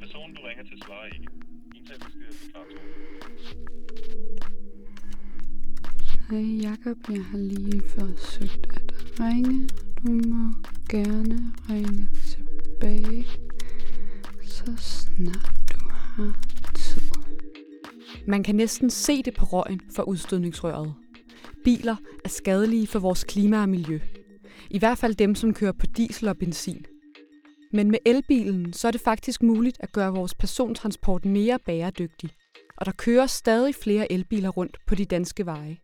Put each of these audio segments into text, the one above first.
Personen, du ringer til, svarer ikke. Indtal besked til klar Hej Jakob, jeg har lige forsøgt at ringe. Du må gerne ringe tilbage, så snart du har. Man kan næsten se det på røgen fra udstødningsrøret. Biler er skadelige for vores klima og miljø. I hvert fald dem, som kører på diesel og benzin. Men med elbilen, så er det faktisk muligt at gøre vores persontransport mere bæredygtig. Og der kører stadig flere elbiler rundt på de danske veje.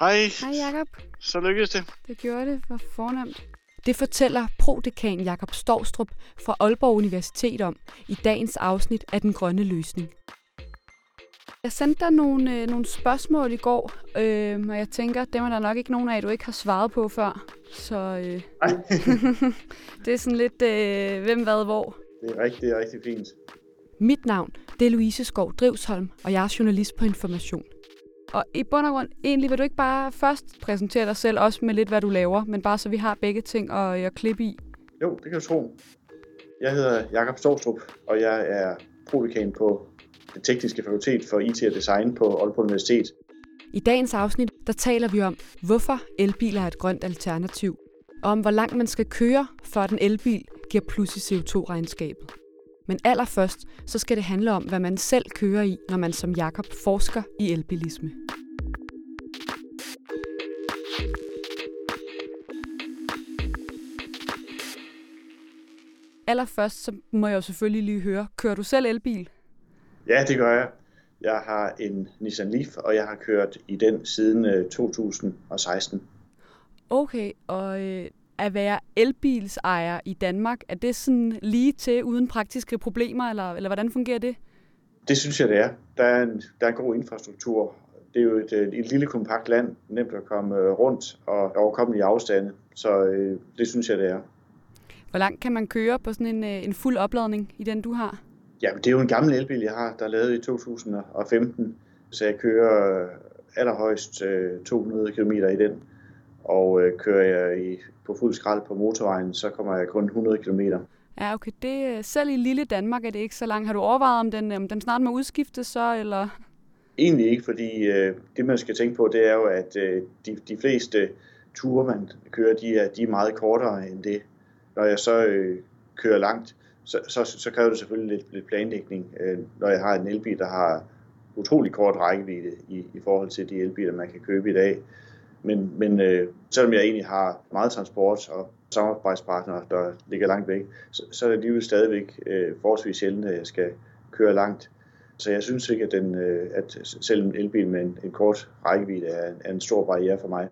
Hej, Hej Jakob, så lykkedes det. det gjorde det. Hvor fornemt. Det fortæller prodekan Jakob Storstrup fra Aalborg Universitet om i dagens afsnit af Den Grønne Løsning. Jeg sendte dig nogle, øh, nogle spørgsmål i går, øh, og jeg tænker, dem er der nok ikke nogen af, du ikke har svaret på før. Så øh, det er sådan lidt, øh, hvem, hvad, hvor. Det er rigtig, rigtig fint. Mit navn det er Louise Skov Drivsholm, og jeg er journalist på Information. Og i bund og grund, egentlig vil du ikke bare først præsentere dig selv, også med lidt, hvad du laver, men bare så vi har begge ting at, at klippe i. Jo, det kan du tro. Jeg hedder Jakob Storstrup, og jeg er prodekan på det tekniske fakultet for IT og Design på Aalborg Universitet. I dagens afsnit der taler vi om, hvorfor elbiler er et grønt alternativ, og om hvor langt man skal køre, for at en elbil giver plus i CO2-regnskabet. Men allerførst så skal det handle om, hvad man selv kører i, når man som Jakob forsker i elbilisme. Allerførst, så må jeg jo selvfølgelig lige høre, kører du selv elbil? Ja, det gør jeg. Jeg har en Nissan Leaf, og jeg har kørt i den siden øh, 2016. Okay, og øh, at være elbilsejer i Danmark, er det sådan lige til uden praktiske problemer, eller, eller hvordan fungerer det? Det synes jeg, det er. Der er en, der er en god infrastruktur. Det er jo et, øh, et lille kompakt land, nemt at komme øh, rundt og overkommelige afstande. Så øh, det synes jeg, det er. Hvor langt kan man køre på sådan en, øh, en fuld opladning i den, du har? Ja, det er jo en gammel elbil, jeg har, der er lavet i 2015. Så jeg kører øh, allerhøjst øh, 200 km i den. Og øh, kører jeg i, på fuld skrald på motorvejen, så kommer jeg kun 100 km. Ja, okay. Det, øh, selv i lille Danmark er det ikke så langt. Har du overvejet, om den, om den snart må udskiftes så, eller? Egentlig ikke, fordi øh, det man skal tænke på, det er jo, at øh, de, de fleste ture, man kører, de er, de er meget kortere end det. Når jeg så øh, kører langt, så, så, så kræver det selvfølgelig lidt, lidt planlægning, øh, når jeg har en elbil, der har utrolig kort rækkevidde i, i forhold til de elbiler, man kan købe i dag. Men, men øh, selvom jeg egentlig har meget transport og samarbejdspartnere, der ligger langt væk, så, så er det alligevel stadigvæk øh, forholdsvis sjældent, at jeg skal køre langt. Så jeg synes ikke, at, den, øh, at selv en elbil med en, en kort rækkevidde er er en stor barriere for mig.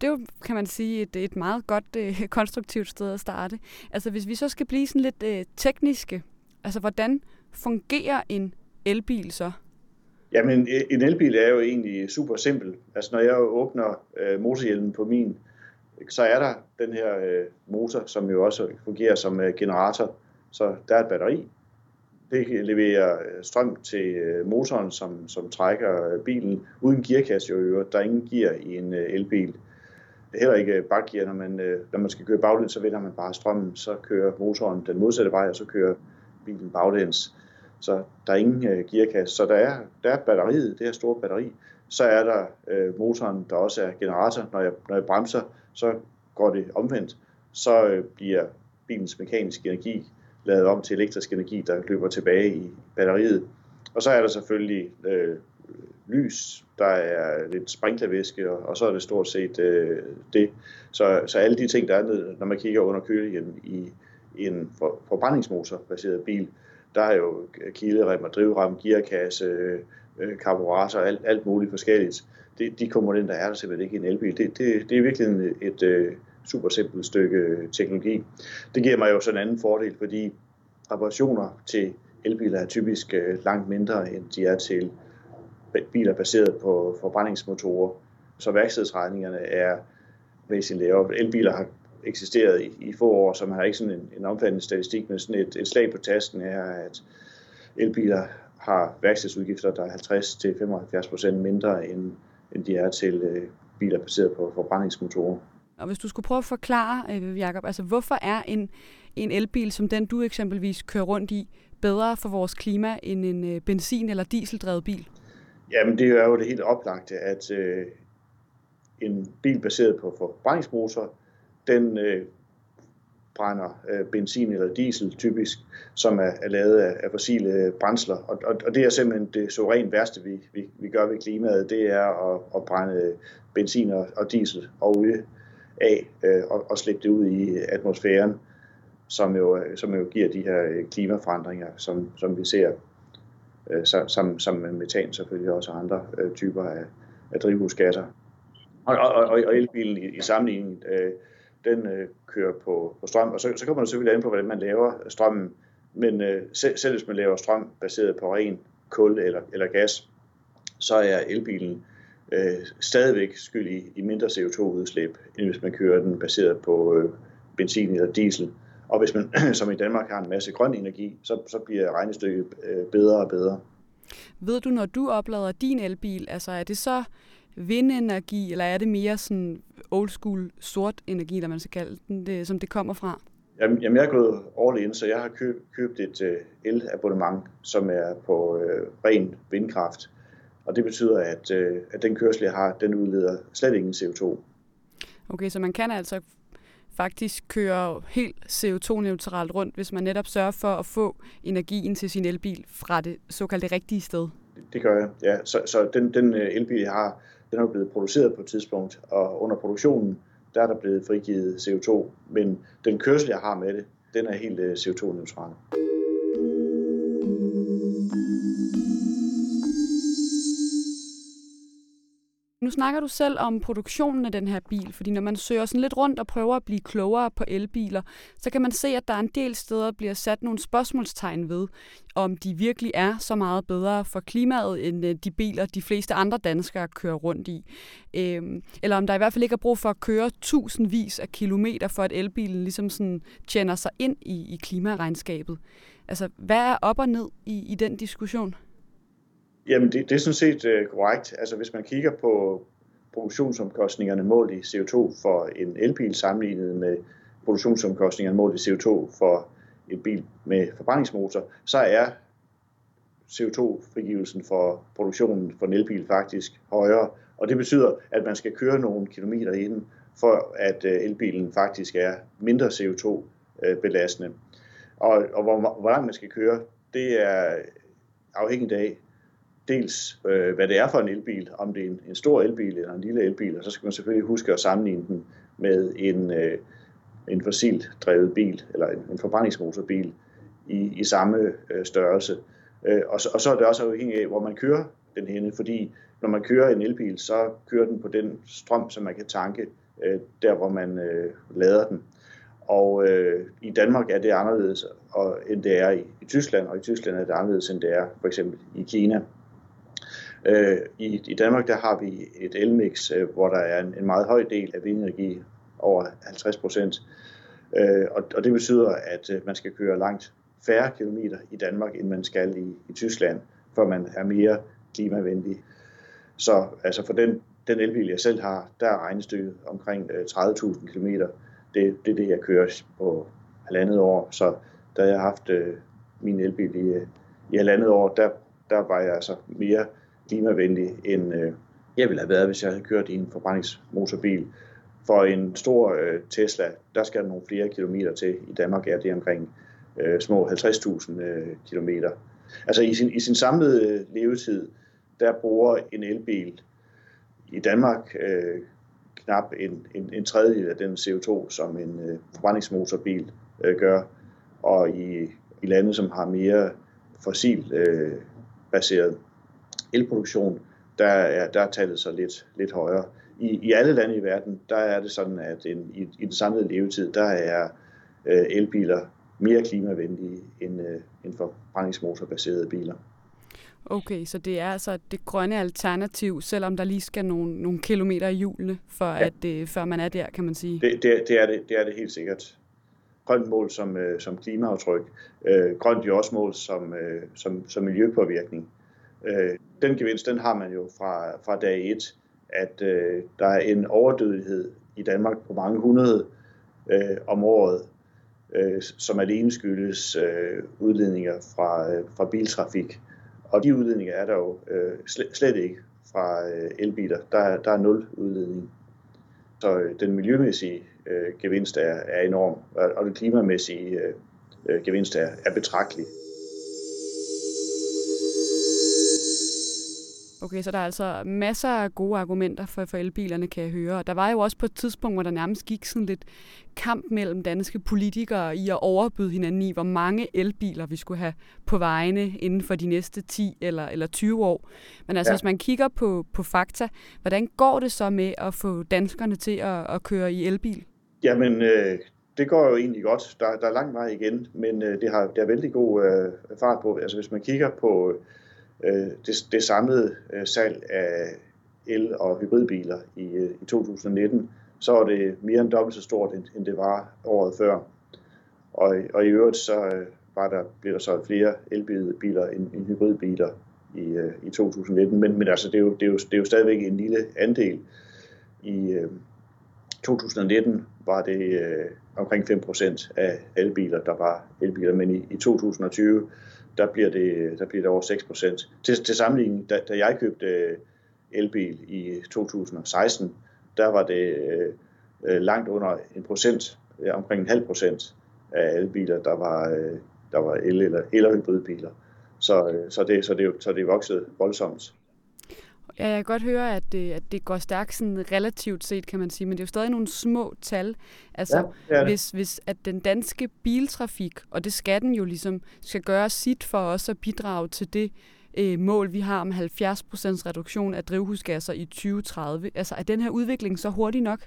Det er jo, kan man sige, et, et meget godt øh, konstruktivt sted at starte. Altså hvis vi så skal blive sådan lidt øh, tekniske, altså hvordan fungerer en elbil så? Jamen, en elbil er jo egentlig super simpel. Altså, når jeg åbner øh, motorhjelmen på min, så er der den her øh, motor, som jo også fungerer som øh, generator. Så der er et batteri. Det leverer øh, strøm til øh, motoren, som, som trækker øh, bilen uden gearkasse jo i øvrigt. Der er ingen gear i en elbil det er Heller ikke øh, bakgear, når man, øh, når man skal køre baglæns, så vender man bare strømmen, så kører motoren den modsatte vej, og så kører bilen baglæns. Så der er ingen øh, gearkasse. Så der er, der er batteriet, det her store batteri. Så er der øh, motoren, der også er generator. Når jeg, når jeg bremser, så går det omvendt. Så øh, bliver bilens mekaniske energi lavet om til elektrisk energi, der løber tilbage i batteriet. Og så er der selvfølgelig øh, lys, der er lidt sprinklervæske, og, og så er det stort set øh, det. Så, så alle de ting, der er nede, når man kigger under kølingen i, en for, forbrændingsmotorbaseret bil, der er jo kilderem og drivrem, gearkasse, øh, karburator, alt, alt muligt forskelligt. Det, de komponenter er der simpelthen ikke i en elbil. Det, det, det er virkelig et øh, super simpelt stykke teknologi. Det giver mig jo sådan en anden fordel, fordi reparationer til elbiler er typisk øh, langt mindre, end de er til biler baseret på forbrændingsmotorer. Så værkstedsregningerne er væsentligt lavere. Elbiler har eksisteret i, i få år, så man har ikke sådan en, en omfattende statistik, men sådan et, et slag på tasten er, at elbiler har værkstedsudgifter, der er 50-75% mindre, end, end de er til øh, biler baseret på forbrændingsmotorer. Og hvis du skulle prøve at forklare, øh, Jacob, altså hvorfor er en, en elbil, som den du eksempelvis kører rundt i, bedre for vores klima end en øh, benzin- eller dieseldrevet bil? Jamen det er jo det helt oplagte, at øh, en bil baseret på forbrændingsmotor, den øh, brænder øh, benzin eller diesel typisk, som er, er lavet af, af fossile brændsler. Og, og, og det er simpelthen det så værste, vi, vi, vi gør ved klimaet, det er at, at brænde benzin og, og diesel og olie af øh, og, og slippe det ud i atmosfæren, som jo, som jo giver de her klimaforandringer, som, som vi ser øh, som, som med metan selvfølgelig også og andre øh, typer af, af drivhusgasser. Og, og, og, og elbilen i, i sammenligning, øh, den øh, kører på, på strøm, og så, så kommer man selvfølgelig an på, hvordan man laver strømmen. Men øh, selv, selv hvis man laver strøm baseret på ren kul eller, eller gas, så er elbilen øh, stadigvæk skyld i, i mindre CO2-udslip, end hvis man kører den baseret på øh, benzin eller diesel. Og hvis man, som i Danmark, har en masse grøn energi, så, så bliver regnestykket øh, bedre og bedre. Ved du, når du oplader din elbil, altså er det så vindenergi, eller er det mere sådan old school sort energi, der man skal kalde den, det, som det kommer fra? Jamen, jeg er gået all in, så jeg har køb, købt et uh, elabonnement, som er på uh, ren vindkraft. Og det betyder, at, uh, at den kørsel, jeg har, den udleder slet ingen CO2. Okay, så man kan altså faktisk kører helt CO2-neutralt rundt, hvis man netop sørger for at få energien til sin elbil fra det såkaldte rigtige sted. Det gør jeg, ja. Så, så den, den øh, elbil, jeg har, den er blevet produceret på et tidspunkt, og under produktionen, der er der blevet frigivet CO2, men den kørsel, jeg har med det, den er helt øh, CO2-neutral. Nu snakker du selv om produktionen af den her bil, fordi når man søger sådan lidt rundt og prøver at blive klogere på elbiler, så kan man se, at der er en del steder bliver sat nogle spørgsmålstegn ved, om de virkelig er så meget bedre for klimaet, end øh, de biler, de fleste andre danskere kører rundt i. Øhm, eller om der i hvert fald ikke er brug for at køre tusindvis af kilometer, for at elbilen ligesom sådan tjener sig ind i, i klimaregnskabet. Altså, hvad er op og ned i, i den diskussion? Jamen, det, det er sådan set øh, korrekt. Altså, hvis man kigger på produktionsomkostningerne målt i CO2 for en elbil sammenlignet med produktionsomkostningerne målt i CO2 for en bil med forbrændingsmotor, så er CO2-frigivelsen for produktionen for en elbil faktisk højere. Og det betyder, at man skal køre nogle kilometer inden, for at øh, elbilen faktisk er mindre CO2-belastende. Øh, og, og hvor, hvor langt man skal køre, det er afhængigt af, dels øh, hvad det er for en elbil, om det er en, en stor elbil eller en lille elbil, og så skal man selvfølgelig huske at sammenligne den med en, øh, en fossilt drevet bil, eller en, en forbrændingsmotorbil i, i samme øh, størrelse. Øh, og, så, og så er det også afhængigt af, hvor man kører den henne, fordi når man kører en elbil, så kører den på den strøm, som man kan tanke øh, der, hvor man øh, lader den. Og øh, i Danmark er det anderledes, og, end det er i, i Tyskland, og i Tyskland er det anderledes, end det er for eksempel i Kina. Øh, i, I Danmark der har vi et elmix, øh, hvor der er en, en meget høj del af vindenergi, over 50 procent. Øh, og, og det betyder, at øh, man skal køre langt færre kilometer i Danmark, end man skal i, i Tyskland, for man er mere klimavenlig. Så altså for den, den elbil, jeg selv har, der er regnestykket omkring øh, 30.000 km. Det, det er det, jeg kører på halvandet år. Så da jeg har haft øh, min elbil i, øh, i halvandet år, der, der var jeg altså mere klimavenlig, end øh, jeg ville have været, hvis jeg havde kørt i en forbrændingsmotorbil. For en stor øh, Tesla, der skal der nogle flere kilometer til. I Danmark er det omkring øh, små 50.000 øh, kilometer. Altså i sin, i sin samlede øh, levetid, der bruger en elbil i Danmark øh, knap en, en, en tredjedel af den CO2, som en øh, forbrændingsmotorbil øh, gør. Og i, i lande, som har mere fossil øh, baseret elproduktion, der er, der er tallet så lidt, lidt højere. I, I alle lande i verden, der er det sådan, at en, i, i den samlede levetid, der er øh, elbiler mere klimavenlige end, øh, end forbrændingsmotorbaserede biler. Okay, så det er altså det grønne alternativ, selvom der lige skal nogle, nogle kilometer i hjulene, for ja. at, øh, før man er der, kan man sige? Det, det, det, er det, det er det helt sikkert. grønt mål som, øh, som klimaaftryk, øh, grønt jo også mål som, øh, som, som miljøpåvirkning. Øh, den gevinst, den har man jo fra, fra dag et, at øh, der er en overdødelighed i Danmark på mange hundrede øh, om året, øh, som alene skyldes øh, udledninger fra, øh, fra biltrafik. Og de udledninger er der jo øh, slet, slet ikke fra øh, elbiler. Der, der er nul udledning. Så øh, den miljømæssige øh, gevinst er, er enorm, og den klimamæssige øh, øh, gevinst er, er betragtelig. Okay, så der er altså masser af gode argumenter for, for elbilerne, kan jeg høre. Og der var jo også på et tidspunkt, hvor der nærmest gik sådan lidt kamp mellem danske politikere i at overbyde hinanden i, hvor mange elbiler vi skulle have på vejene inden for de næste 10 eller, eller 20 år. Men altså, ja. hvis man kigger på, på fakta, hvordan går det så med at få danskerne til at, at køre i elbil? Jamen, øh, det går jo egentlig godt. Der, der er lang vej igen, men øh, det har det har vældig god øh, fart på. Altså, hvis man kigger på øh, Øh, det, det samlede øh, salg af el- og hybridbiler i, øh, i 2019, så var det mere end dobbelt så stort, end, det var året før. Og, og i øvrigt så var der, blev der solgt flere elbiler end, end hybridbiler i, i 2019. Men, men altså, det er, jo, det, er jo, det er jo stadigvæk en lille andel. I øh, 2019 var det øh, omkring 5% af elbiler, der var elbiler, men i, i 2020 der bliver det, der bliver det over 6 procent. Til, til sammenligning, da, da jeg købte øh, elbil i 2016, der var det øh, øh, langt under en procent, ja, omkring en halv procent af elbiler, der var, øh, der var el- eller, eller hybridbiler. Så, øh, så, det, så, det, så det er vokset voldsomt. Ja, jeg kan godt høre, at det, at det går stærkt sådan relativt set, kan man sige, men det er jo stadig nogle små tal. Altså, ja, det det. Hvis, hvis at den danske biltrafik, og det skal den jo ligesom, skal gøre sit for os at bidrage til det øh, mål, vi har om 70% reduktion af drivhusgasser i 2030. Altså, er den her udvikling så hurtig nok?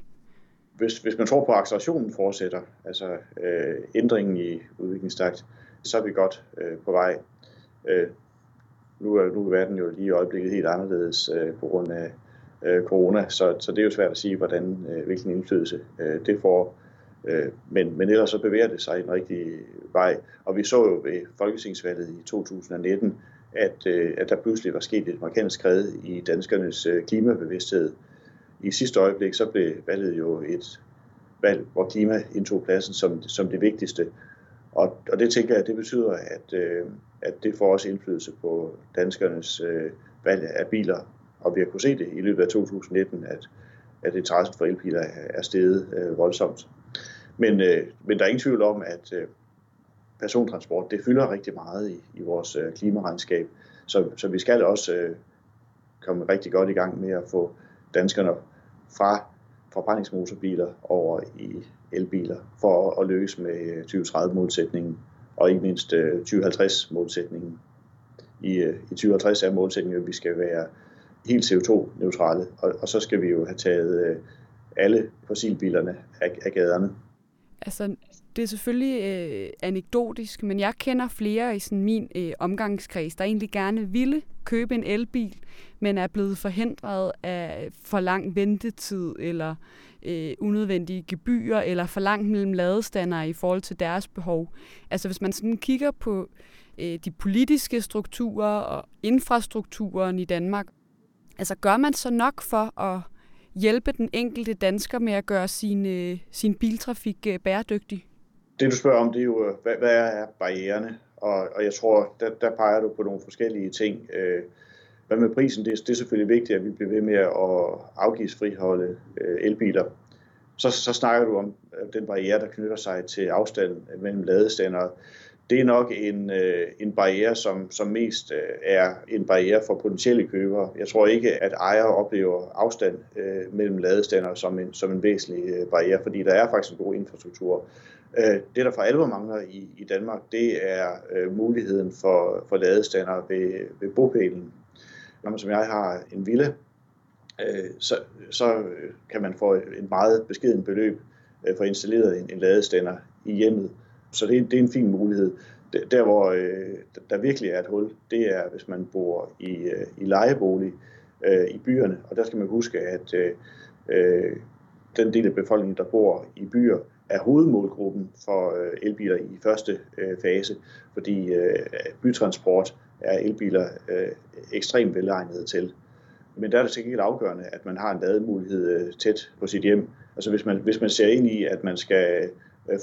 Hvis, hvis man tror på, at accelerationen fortsætter, altså øh, ændringen i udviklingstakt, så er vi godt øh, på vej. Øh, nu er, nu er verden jo lige i øjeblikket helt anderledes øh, på grund af øh, corona, så, så det er jo svært at sige, hvordan, øh, hvilken indflydelse øh, det får. Øh, men, men ellers så bevæger det sig i den rigtige vej. Og vi så jo ved Folketingsvalget i 2019, at, øh, at der pludselig var sket et markant skred i danskernes øh, klimabevidsthed. I sidste øjeblik så blev valget jo et valg, hvor klima indtog pladsen som, som det vigtigste. Og, og det tænker jeg, det betyder, at, øh, at det får også indflydelse på danskernes øh, valg af biler. Og vi har kunnet se det i løbet af 2019, at, at interessen for elbiler er steget øh, voldsomt. Men, øh, men der er ingen tvivl om, at øh, persontransport det fylder rigtig meget i, i vores øh, klimaregnskab. Så, så vi skal også øh, komme rigtig godt i gang med at få danskerne fra forbrændingsmotorbiler over i elbiler for at lykkes med øh, 2030-målsætningen og ikke mindst øh, 2050-målsætningen. I, øh, I 2050 er målsætningen, at vi skal være helt CO2-neutrale, og, og så skal vi jo have taget alle fossilbilerne af, af gaderne. Altså, det er selvfølgelig øh, anekdotisk, men jeg kender flere i sådan min øh, omgangskreds, der egentlig gerne ville købe en elbil, men er blevet forhindret af for lang ventetid eller øh, unødvendige gebyrer eller for langt mellem ladestander i forhold til deres behov. Altså hvis man sådan kigger på øh, de politiske strukturer og infrastrukturen i Danmark, altså gør man så nok for at hjælpe den enkelte dansker med at gøre sin, øh, sin biltrafik øh, bæredygtig? Det du spørger om, det er jo, øh, hvad, hvad er barriererne? Og, og jeg tror, der, der peger du på nogle forskellige ting. Øh, hvad med prisen? Det, det er selvfølgelig vigtigt, at vi bliver ved med at afgiftsfriholde øh, elbiler. Så, så snakker du om øh, den barriere, der knytter sig til afstanden mellem ladestandere. Det er nok en, øh, en barriere, som, som mest øh, er en barriere for potentielle købere. Jeg tror ikke, at ejere oplever afstand øh, mellem ladestander som en, som en væsentlig øh, barriere, fordi der er faktisk en god infrastruktur. Øh, det, der for alvor mangler i, i Danmark, det er øh, muligheden for, for ladestander ved, ved bopælen når man som jeg har en villa, øh, så, så kan man få en meget beskeden beløb øh, for installeret en, en ladestander i hjemmet. Så det, det er en fin mulighed. Der, hvor øh, der virkelig er et hul, det er, hvis man bor i, øh, i lejebolig øh, i byerne. Og der skal man huske, at øh, øh den del af befolkningen, der bor i byer, er hovedmålgruppen for øh, elbiler i første øh, fase, fordi øh, bytransport er elbiler ekstremt velegnede til. Men der er det til gengæld afgørende, at man har en lademulighed tæt på sit hjem. Altså hvis man, hvis man ser ind i, at man skal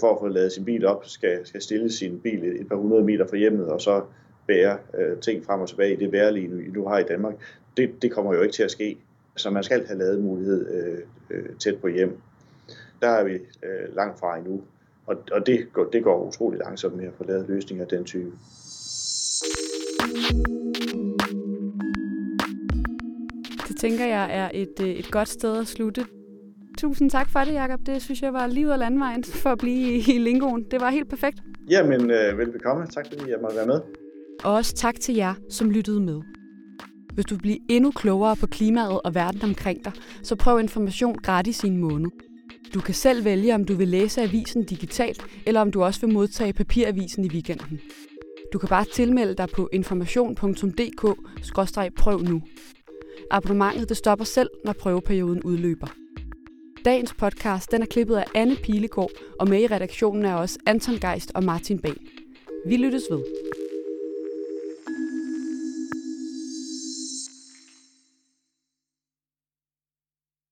for at få lavet sin bil op, skal, skal stille sin bil et, par hundrede meter fra hjemmet, og så bære øh, ting frem og tilbage i det værlige, nu, nu har i Danmark, det, det kommer jo ikke til at ske. Så man skal have lavet mulighed øh, øh, tæt på hjem. Der er vi øh, langt fra endnu, og, og det, går, det går utrolig langsomt med at få lavet løsninger af den type. Det tænker jeg er et, øh, et godt sted at slutte. Tusind tak for det, Jacob. Det synes jeg var lige ud af landvejen for at blive i, i lingoen. Det var helt perfekt. Jamen, øh, velbekomme. Tak fordi jeg måtte være med. Og også tak til jer, som lyttede med. Hvis du vil blive endnu klogere på klimaet og verden omkring dig, så prøv information gratis i en måned. Du kan selv vælge, om du vil læse avisen digitalt, eller om du også vil modtage papiravisen i weekenden. Du kan bare tilmelde dig på information.dk-prøv nu. Abonnementet det stopper selv, når prøveperioden udløber. Dagens podcast den er klippet af Anne Pilegaard, og med i redaktionen er også Anton Geist og Martin Bag. Vi lyttes ved.